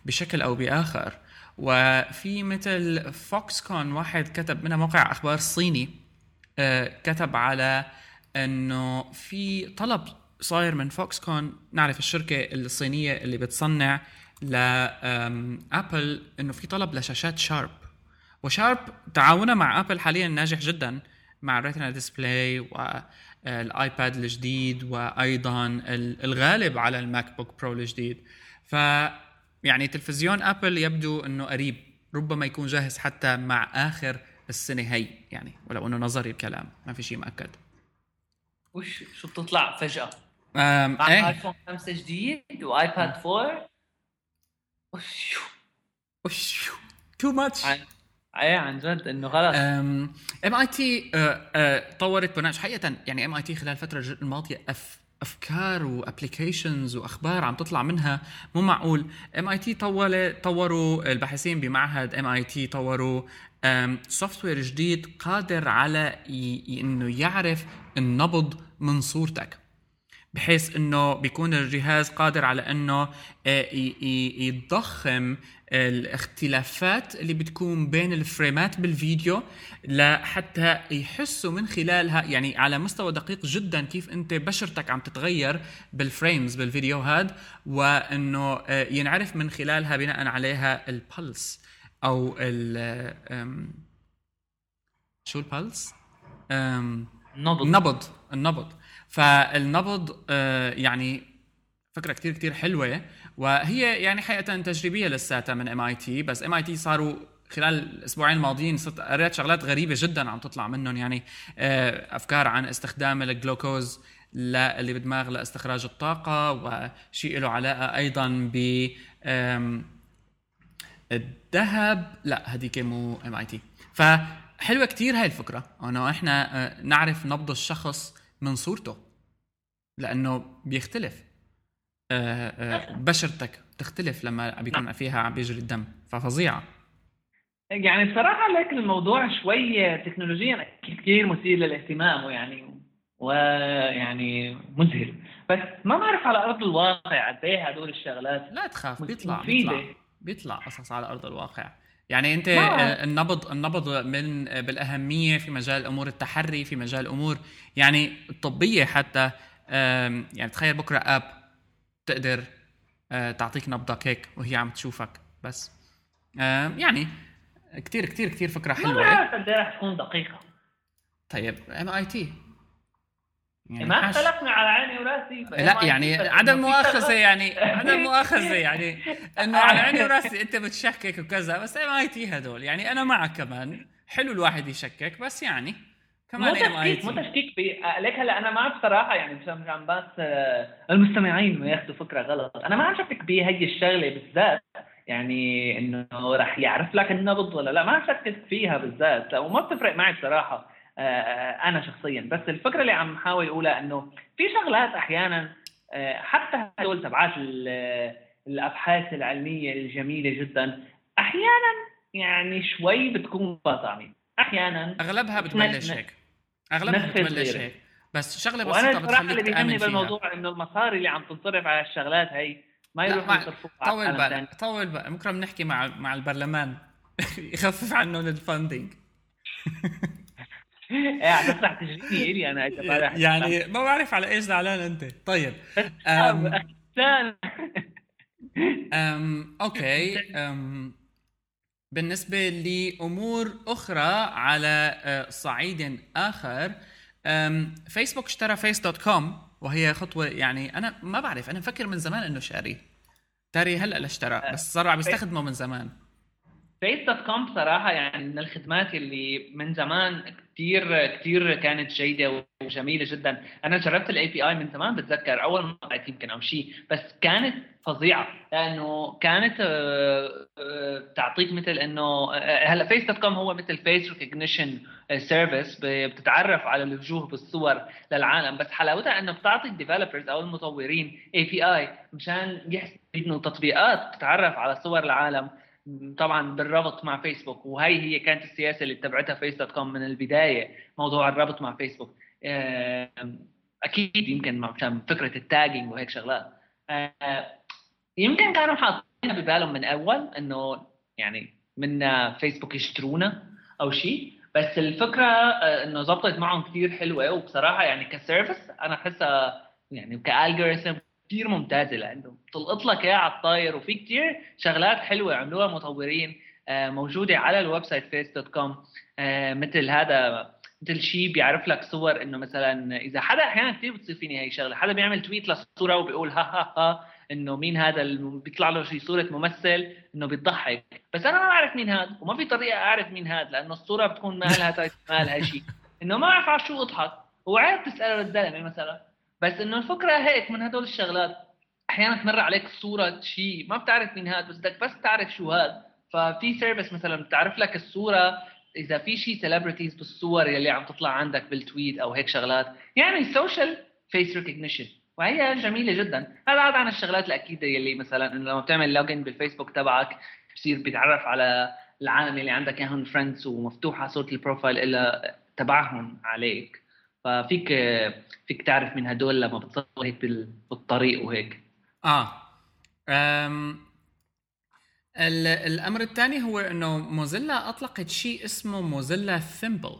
بشكل أو بآخر. وفي مثل فوكس كون واحد كتب منها موقع أخبار صيني كتب على إنه في طلب صاير من فوكس كون نعرف الشركة الصينية اللي بتصنع لابل إنه في طلب لشاشات شارب وشارب تعاونها مع ابل حاليا ناجح جدا مع Retina display والايباد الجديد وأيضا الغالب على الماك بوك برو الجديد. ف يعني تلفزيون ابل يبدو إنه قريب ربما يكون جاهز حتى مع آخر السنة هي. يعني ولو إنه نظري الكلام ما في شيء مؤكد wish شو بتطلع فجأة؟ مع إيه؟ آيفون 5 جديد وآيباد 4 وش وش تو ماتش إيه عن جد إنه خلص آم اي تي طورت برنامج حقيقة يعني ام اي تي خلال الفترة الماضية أف أفكار وابلكيشنز وأخبار عم تطلع منها. مو معقول. ام اي تي طوروا الباحثين بمعهد ام اي تي طوروا سوفت وير جديد قادر على إنه يعرف النبض من صورتك. بحيث إنه بيكون الجهاز قادر على إنه آه، يضخم الاختلافات اللي بتكون بين ال frames بالفيديو لحتى يحسوا من خلالها يعني على مستوى دقيق جدا كيف أنت بشرتك عم تتغير بال frames بالفيديو هاد وإنه آه، ينعرف من خلالها بناء عليها ال pulse أو ال شو ال pulse؟ النبض النبض النبض فالنبض آه، يعني فكرة كتير كتير حلوة وهي يعني حقيقة تجريبية لساتها من ام اي تي بس ام اي تي صاروا خلال الأسبوعين الماضيين صرت قريت شغلات غريبة جدا عم تطلع منهم يعني آه، أفكار عن استخدام الجلوكوز اللي بدماغ لاستخراج الطاقة وشيء له علاقة أيضا ب الذهب. لا هذيك مو MIT فحلوة كثير هاي الفكرة إنه إحنا آه، نعرف نبض الشخص من صورته لأنه بيختلف. آه، آه، بشرتك بتختلف لما بيكون نعم. فيها عم بيجري الدم ففظيعة. يعني بصراحة لك الموضوع شوي تكنولوجيا كثير مثير للاهتمام ويعني ويعني مذهل. بس ما بعرف على أرض الواقع قد إيه هدول الشغلات لا تخاف بيطلع بيطلع. بيطلع قصص على أرض الواقع. يعني انت آه، النبض النبض من بالأهمية في مجال امور التحري في مجال امور يعني الطبية حتى يعني تخيل بكرة أب تقدر آه، تعطيك نبضك هيك وهي عم تشوفك بس. يعني كثير كثير كثير فكرة حلوة. ما بعرف قد إيه رح تكون دقيقة. طيب MIT يعني ما اختلفنا على عيني وراسي لا يعني عدم مؤاخذة يعني عدم مؤاخذة يعني إنه على عيني وراسي أنت بتشكك وكذا بس ام آي تي هدول. يعني أنا معك كمان حلو الواحد يشكك بس يعني كمان مو تشكيك مو تشكيك ليك هلا أنا ما بصراحه يعني عم بس آه، المستمعين ما ياخذوا فكرة غلط. أنا ما عم شكك بهي الشغلة بالذات يعني إنه رح يعرف لك النبض ولا لا. ما شكك فيها بالذات وما بتفرق معي بصراحه أنا شخصيا. بس الفكرة اللي عم حاول أقولها إنه في شغلات أحيانا حتى هدول تبعات الأبحاث العلمية الجميلة جدا أحيانا يعني شوي بتكون طعمي أحيانا أغلبها بتبلش هيك. أغلبها بتبلش هيك. بس شغلة بسيطة بتخليك اللي بيهمني بالموضوع إنه المصاري اللي عم تنصرف على الشغلات هي ما يروحوا يصرفوها طول بالك طول بالك بكرة بنحكي مع مع البرلمان. يخفف عنهم الفاندنج تجريني إلي أنا يعني ما بعرف على إيش زعلان أنت. طيب. أم أم أوكي. أم بالنسبة لأمور أخرى على آه، صعيد آخر فيسبوك اشترى فيس دوت كوم وهي خطوة يعني أنا ما بعرف أنا مفكر من زمان إنه شاري. طاري هلأ اشترى آه، بس صار عم يستخدمه من زمان. فيس دوت كوم بصراحة يعني من الخدمات اللي من زمان كثير كثير كانت جيده وجميلة جدا. أنا جربت ال API من زمان بتذكر أول مرة يمكن أو شيء بس كانت فظيعة. لأنه كانت آه، آه، تعطيك مثل إنه آه، هلأ فيس دوت كوم هو مثل face recognition service بتتعرف على الوجوه بالصور للعالم. بس حلاوتها إنه بتعطي ال developers أو المطورين API مشان يحسنوا تطبيقات تتعرف على صور العالم. طبعا بالربط مع فيسبوك وهي هي كانت السياسة اللي اتبعتها فيس دوت كوم من البداية موضوع الربط مع فيسبوك. أكيد يمكن مع فكرة ال tagging وهيك شغلات. يمكن كانوا حاطينها ببالهم من أول إنه يعني من فيسبوك يشترونا أو شيء بس الفكرة آه، إنه زبطت معهم كثير حلوة وبصراحة يعني ك service أنا أحسها يعني ك algorithm كثير ممتازة لأنه بتلقط لك إياها على الطاير وفي كثير شغلات حلوة عملوها مطورين آه، موجودة على ال website فيس دوت كوم مثل هذا مثل شيء بيعرف لك صور إنه مثلا إذا حدا أحيانا كثير بتصير فيني هي شغلة حدا بيعمل تويت للصوره وبيقول ها ها ها إنه مين هذا بيطلع له شيء صورة ممثل إنه بيضحك بس أنا ما بعرف مين هذا وما في طريقة أعرف مين هذا لأنه الصورة بتكون ما لها ما لها شيء إنه ما بعرف على شو أضحك. هو عيب تساله للزلمه مثلا بس إنه الفكرة هيك من هدول الشغلات أحيانا تمر عليك صوره شيء ما بتعرف مين هذا بس بدك بس تعرف شو هذا ففي service مثلا بتعرف لك الصورة إذا في شيء celebrities بالصور يلي عم تطلع عندك بال tweet أو هيك شغلات. يعني social face recognition وهي جميلة جدا. هذا عن الشغلات الأكيدة يلي مثلا إنه لما بتعمل login بالفيسبوك تبعك بصير بيتعرف على العالم اللي عندك إياهم friends ومفتوحة صوره ال profile إلى تبعهم عليك. ففيك فيك تعرف من هدول لما بتصور هيك بالطريق وهيك. آه. أم الأمر الثاني هو إنه موزيلا أطلقت شيء اسمه موزيلا ثيمبل.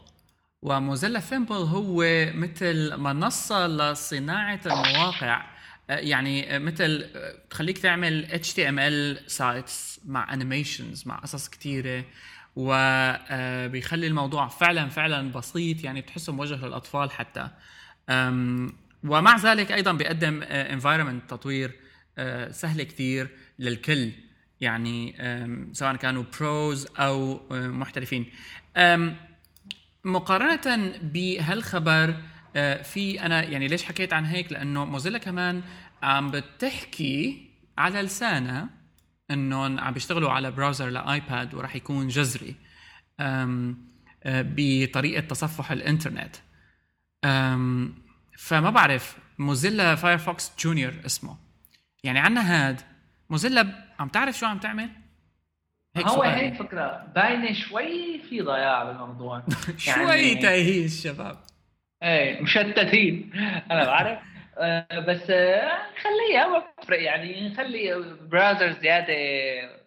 وموزيلا ثيمبل هو مثل منصة لصناعة المواقع يعني مثل تخليك تعمل HTML sites مع animations مع قصص كثيره وبيخلي الموضوع فعلا فعلا بسيط يعني بتحسه موجه للأطفال حتى. ومع ذلك أيضا بيقدم environment تطوير سهل كثير للكل. يعني سواء كانوا pros أو محترفين. مقارنة بهالخبر في أنا يعني ليش حكيت عن هيك؟ لأنه موزيلا كمان عم بتحكي على لسانها إنهم عم بيشتغلوا على browser لآيباد وراح يكون جذري بطريقة تصفح الإنترنت. فما بعرف موزيلا فايرفوكس جونيور اسمه. يعني عنا هاد موزيلا عم تعرف شو عم تعمل؟ هيك هو هيك فكرة. باينة شوي في ضياع بالموضوع. يعني شوي تايهين الشباب إيه مشتتين. أنا بعرف. آه، بس آه، خليها ما بتفرق يعني نخلي browser زيادة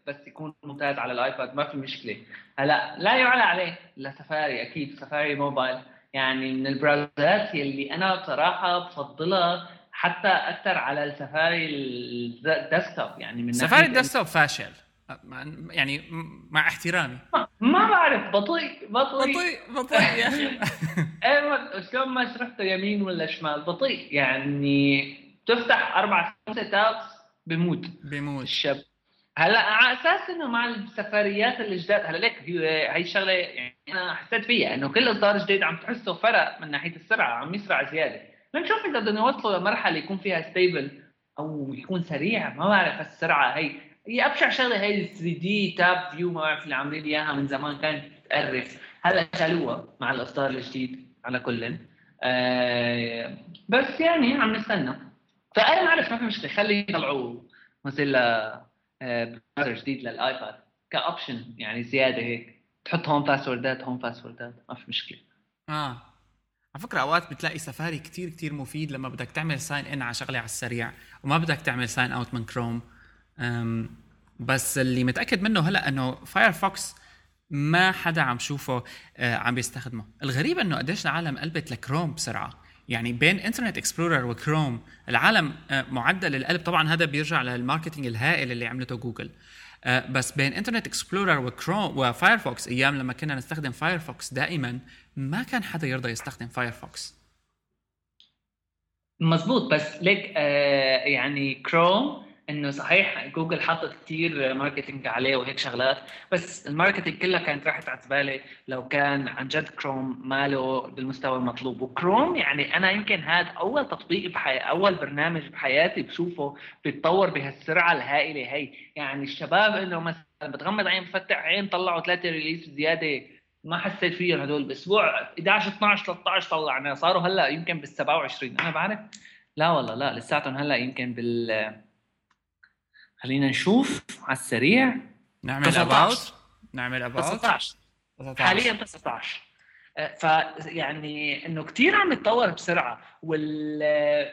بس يكون ممتاز على الآيباد ما في مشكلة. هلا لا يعلى عليه. لسفاري أكيد سفاري موبايل. يعني من ال browserات اللي أنا بصراحه بفضلها حتى أكثر على السفاري ال desktop يعني من سفاري ال desktop فاشل. يعني مع احترامي. ما بعرف بطيء بطيء. بطيء بطيء يا أخي إيه شلون ما شرحته يمين ولا شمال بطيء. يعني تفتح أربع خمسة tabs بموت. بموت. الشاب هلا على أساس إنه مع ال Safariات الجداد هلا ليك هي الشغلة يعني أنا حسيت فيها إنه كل إصدار جديد عم تحسه فرق من ناحية السرعة عم يسرع زيادة. بنشوف إذا بدنا نوصله لمرحلة يكون فيها stable أو يكون سريع ما بعرف السرعه هي هي ابشع شغله هي ال 3D tab view ما بعرف اللي عاملين إياها من زمان كانت تقرف. هلا شالوها مع الإصدار الجديد على كل آه بس يعني عم نستنى. فأنا ما اعرف ما في مشكلة. خلي يطلعوا مثل آه جديد لل iPad ك option يعني زيادة هيك. تحط هون passwordات هون passwordات ما في مشكلة. آه. على فكرة أوقات بتلاقي سفاري كتير كتير مفيد لما بدك تعمل sign in على شغلة على السريع وما بدك تعمل sign out من كروم بس اللي متأكد منه هلا إنه Firefox ما حدا عم شوفه آه، عم بيستخدمه. الغريب إنه قديش العالم قلبت لكروم بسرعة. يعني بين Internet Explorer و Chrome العالم آه، معدل القلب طبعا هذا بيرجع لل marketing الهائل اللي عملته جوجل. آه، بس بين Internet Explorer و Chrome و Firefox أيام لما كنا نستخدم Firefox دائما ما كان حدا يرضى يستخدم Firefox مزبوط بس ليك آه يعني كروم إنه صحيح جوجل حاطط كثير marketing عليه وهيك شغلات بس ال marketing كلها كانت راحت على زباله لو كان عن جد كروم ماله بالمستوى المطلوب. وكروم يعني أنا يمكن هذا أول تطبيق بحي... أول برنامج بحياتي بشوفه بيتطور بهالسرعة الهائلة هي. يعني الشباب إنه مثلا بتغمض عين بفتح عين طلعوا ثلاثة release زياده ما حسيت فيهم هدول. بأسبوع 11 12 13 طلعنا صاروا هلأ يمكن بال 27 أنا بعرف؟ لا والله لا لساتهم هلأ يمكن بال خلينا نشوف على السريع. نعمل اباوت نعمل اباوت 19 حاليا 19 أه، فيعني إنه كثير عم يتطور بسرعة وال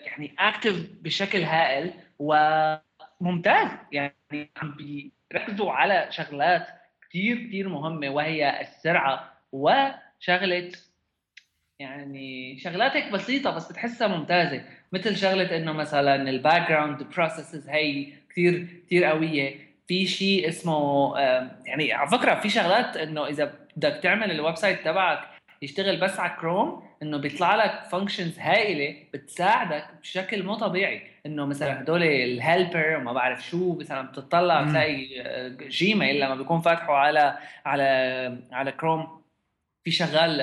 يعني active بشكل هائل وممتاز. يعني عم بيركزوا على شغلات كثير كثير مهمة وهي السرعة وشغلة يعني شغلات هيك بسيطة بس بتحسها ممتازة. مثل شغلة إنه مثلا ال background processes هي كثير كثير قوية. في شيء اسمه يعني على فكرة في شغلات إنه إذا بدك تعمل ال website تبعك يشتغل بس على كروم إنه بيطلع لك functions هائلة بتساعدك بشكل مو طبيعي. إنه مثلا هدول ال helper وما بعرف شو مثلا بتطلع بتلاقي Gmail لما بيكون فاتحه على على على كروم في شغال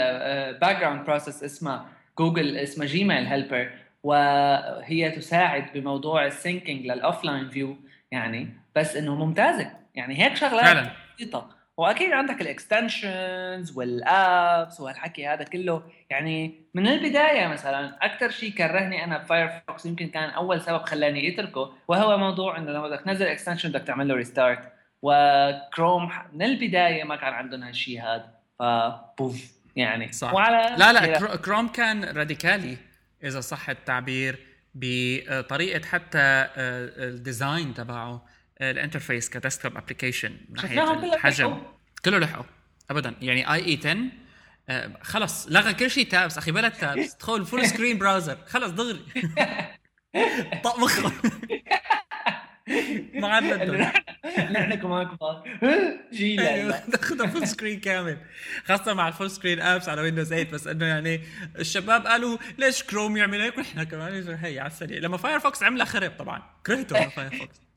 background process اسمها جوجل اسمها Gmail helper وهي تساعد بموضوع ال syncing لل offline view يعني بس إنه ممتازة. يعني هيك شغلات بسيطة. وأكيد عندك ال extensions وال apps والحكي هذا كله. يعني من البداية مثلا أكثر شيء كرهني أنا ب Firefox يمكن كان أول سبب خلاني أتركه وهو موضوع إنه لما بدك تنزل extension بدك تعمل له restart و Chrome من البداية ما كان عندهم هالشيء هذا. فبوف يعني. صح. وعلى لا لا كروم كان radical. إذا صح التعبير بطريقة حتى آه، ال design تبعه ال interface ك desktop application من ناحية الحجم. كله لحقوا ابدا. يعني IE 10 خلص لغى كل شيء tabs. أخي بلا tabs. تدخل full screen browser خلص دغري. طق مخه ما عاد نحن كمان كبار. جيل ناخذها full screen كامل. خاصة مع ال full screen apps على Windows 8 بس إنه يعني الشباب قالوا ليش كروم يعمل هيك؟ ونحن كمان هي على السريع. لما Firefox عملها خرب طبعا. كرهته Firefox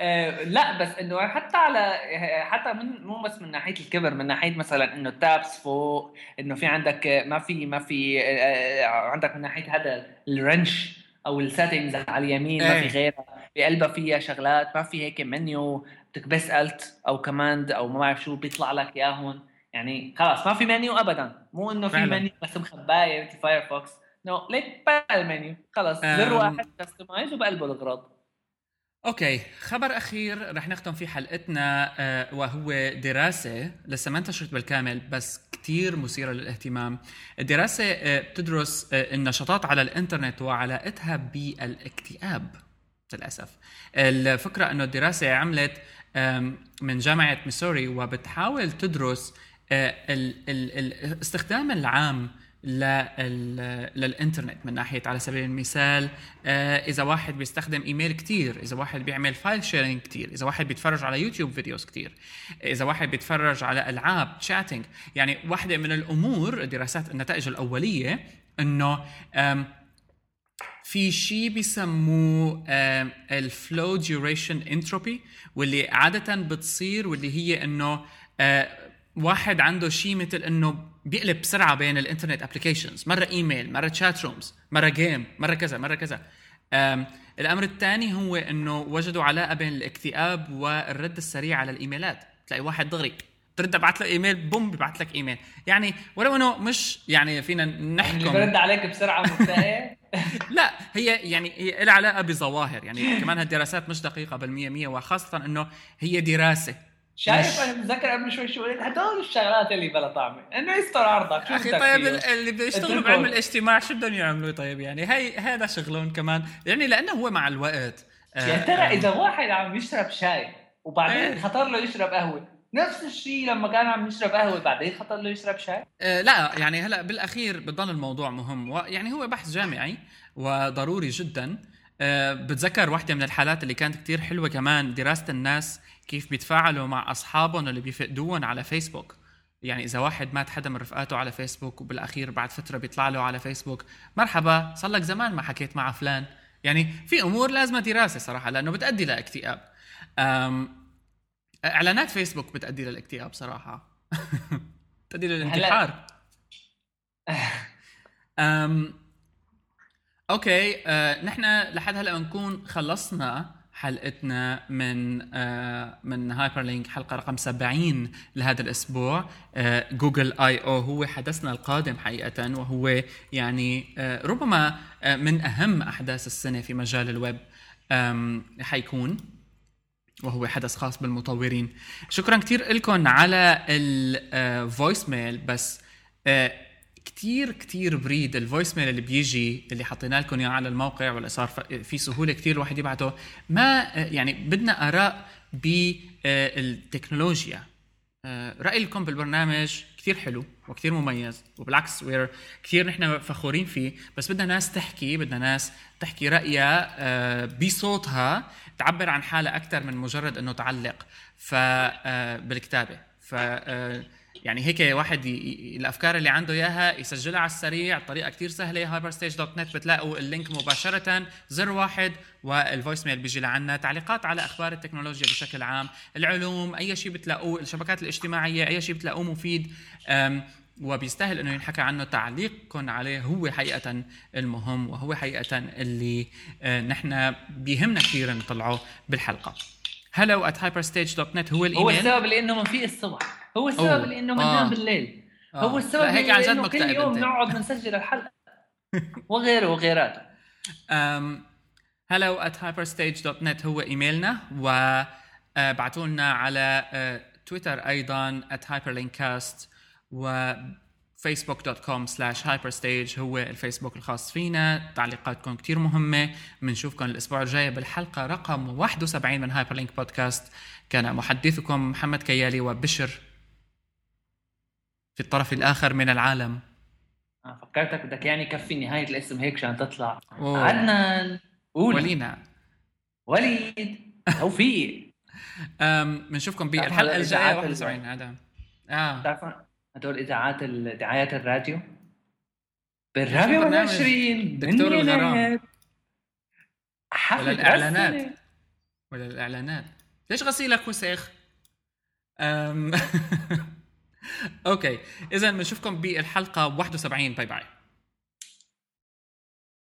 آه، لا بس إنه حتى على حتى من مو بس من ناحية الكبر من ناحية مثلا إنه ال tabs فوق إنه في عندك ما في ما في آه، آه، عندك من ناحية هذا ال wrench. أو ال settings على اليمين ما في إيه. غيرها. بقلبها فيها شغلات ما في هيك منيو بدك بس alt أو command أو ما بعرف شو بيطلع لك اياهم يعني خلاص ما في منيو ابدا. مو إنه في منيو بس مخباية مثل Firefox no ليك المنيو. خلص زر واحد customize وبقلبه الاغراض okay خبر أخير رح نختم فيه حلقتنا آه وهو دراسة لسه ما انتشرت بالكامل بس كثير مثيرة للاهتمام. الدراسة آه بتدرس آه النشاطات على الإنترنت وعلاقتها بالاكتئاب للأسف. الفكرة إنه الدراسة عملت من جامعة ميسوري وبتحاول تدرس الاستخدام العام للانترنت من ناحية على سبيل المثال آه، إذا واحد بيستخدم إيميل كتير إذا واحد بيعمل file sharing كتير إذا واحد بيتفرج على YouTube videos كتير إذا واحد بيتفرج على ألعاب chatting يعني واحدة من الأمور دراسات النتائج الأولية إنه في شيء بيسموه ال flow duration entropy واللي عادة بتصير واللي هي إنه آه، واحد عنده شيء مثل إنه بيقلب بسرعة بين ال internet applications مرة إيميل مرة chat rooms مرة game مرة كذا مرة كذا. الأمر الثاني هو إنه وجدوا علاقة بين الاكتئاب والرد السريع على ال emailات. تلاقي واحد دغري ترد ابعث له email boom ببعث لك إيميل. يعني ولو إنه مش يعني فينا نحكم. اللي برد عليك بسرعة لا هي يعني هي لها علاقة بظواهر. يعني كمان هالدراسات مش دقيقة بالمية مية وخاصة إنه هي دراسة. شايف أنا متذكر قبل شوي شو هدول الشغلات اللي بلا طعمة. إنه يستر عرضك شو أخي طيب اللي بيشتغلوا بعلم الاجتماع شو بدهم يعملوا طيب يعني؟ هي هذا شغلهم كمان. يعني لأنه هو مع الوقت. يا ترى آه، إذا واحد عم يشرب شاي وبعدين إيه. خطر له يشرب قهوة نفس الشيء لما كان عم يشرب قهوة بعدين خطر له يشرب شاي؟ آه لا يعني هلأ بالأخير بضل الموضوع مهم يعني هو بحث جامعي وضروري جدا. آه بتذكر واحدة من الحالات اللي كانت كتير حلوة كمان دراسة الناس كيف بيتفاعلوا مع أصحابهم اللي بيفقدوهم على فيسبوك. يعني إذا واحد مات حدا من رفقاته على فيسبوك وبالأخير بعد فترة بيطلع له على فيسبوك. مرحبا صار لك زمان ما حكيت مع فلان. يعني في أمور لازمة دراسة صراحة لأنه بتأدي لاكتئاب إعلانات فيسبوك بتأدي للاكتئاب صراحة. بتادي للانتحار. okay أه نحن لحد هلأ بنكون خلصنا حلقتنا من آه من هايبرلينك حلقة رقم 70 لهذا الأسبوع. آه Google I/O هو حدثنا القادم حقيقة وهو يعني آه ربما آه من أهم أحداث السنة في مجال الويب حيكون وهو حدث خاص بالمطورين. شكرا كثير لكم على ال voice mail آه، بس آه، كتير كتير بريد ال voice mail اللي بيجي اللي حطينا لكم إياه على الموقع واللي صار في سهولة كتير الواحد يبعته. ما يعني بدنا آراء بالتكنولوجيا. آه، رايكم بالبرنامج كثير حلو وكثير مميز وبالعكس we're كثير نحن فخورين فيه. بس بدنا ناس تحكي بدنا ناس تحكي رأيها آه، بصوتها تعبر عن حالها أكثر من مجرد إنه تعلق. ف آه، بالكتابة. ف يعني هيك واحد ي... الأفكار اللي عنده إياها يسجلها على السريع بطريقه كثير سهلة. هايبرستيج dot net بتلاقوا ال link مباشرة زر واحد وال voice mail بيجي لعنا. تعليقات على أخبار التكنولوجيا بشكل عام العلوم أي شيء بتلاقوه الشبكات الاجتماعية أي شيء بتلاقوه مفيد. وبيستاهل إنه ينحكى عنه. تعليقكم عليه هو حقيقة المهم وهو حقيقة اللي آه، نحن بيهمنا كثير نطلعه بالحلقة. hello at hyperstage.net هو الإيميل. هو السبب لإنه ما في الصبح هو السبب لإنه بننام آه. بالليل. آه. هو السبب هيك عن جد كل يوم نقعد نسجل الحلقة. وغيره وغيراته. um, hello at hyperstage.net هو إيميلنا وابعتوا لنا على تويتر أيضا at hyperlinkcast و facebook.com slash hyperstage هو الفيسبوك الخاص فينا. تعليقاتكم كتير مهمة. بنشوفكم الأسبوع الجاي بالحلقة رقم 71 من هايبر لينك بودكاست كان محدثكم محمد كيالي وبشر في الطرف الآخر من العالم. آه فكرتك بدك يعني كفي نهاية الاسم هيك عشان تطلع. أوه. عدنان قول ولينا. وليد توفيق. بنشوفكم بالحلقة الجاية إذاعات 71 هذا. آه. بتعرف هدول إذاعات ال- دعايات الراديو؟ بالرابع والعشرين دكتور الغرام. حفلة ولا الإعلانات. ولا الإعلانات. ليش غسيلك وسخ؟ okay اذا بنشوفكم بالحلقة 71 bye bye